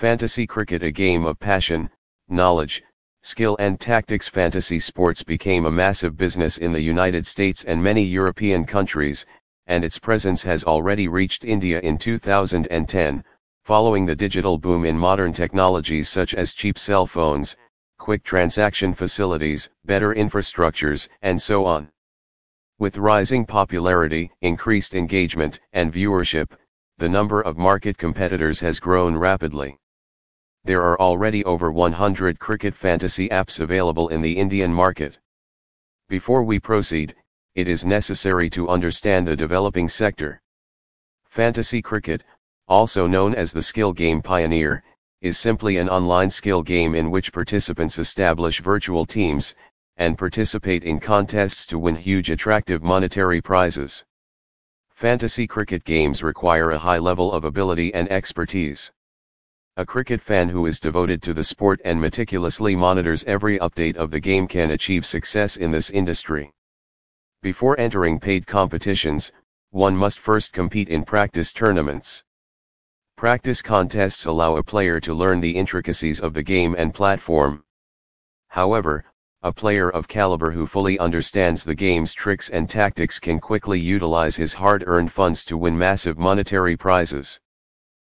Fantasy cricket a game of passion, knowledge, skill and tactics fantasy sports became a massive business in the United States and many European countries, and its presence has already reached India in 2010, following the digital boom in modern technologies such as cheap cell phones, quick transaction facilities, better infrastructures, and so on. With rising popularity, increased engagement, and viewership, the number of market competitors has grown rapidly. There are already over 100 cricket fantasy apps available in the Indian market. Before we proceed, it is necessary to understand the developing sector. Fantasy cricket, also known as the skill game Pioneer, is simply an online skill game in which participants establish virtual teams, and participate in contests to win huge attractive monetary prizes. Fantasy cricket games require a high level of ability and expertise. A cricket fan who is devoted to the sport and meticulously monitors every update of the game can achieve success in this industry. Before entering paid competitions, one must first compete in practice tournaments. Practice contests allow a player to learn the intricacies of the game and platform. However, a player of caliber who fully understands the game's tricks and tactics can quickly utilize his hard-earned funds to win massive monetary prizes.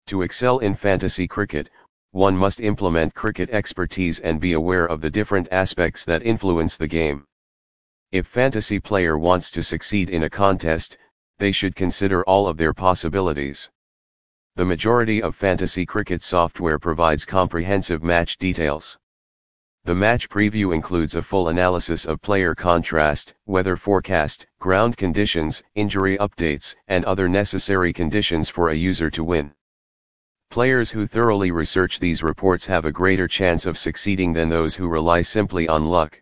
To excel in fantasy cricket, one must implement cricket expertise and be aware of the different aspects that influence the game. If fantasy player wants to succeed in a contest, they should consider all of their possibilities. The majority of fantasy cricket software provides comprehensive match details. The match preview includes a full analysis of player contrast, weather forecast, ground conditions, injury updates, and other necessary conditions for a user to win. Players who thoroughly research these reports have a greater chance of succeeding than those who rely simply on luck.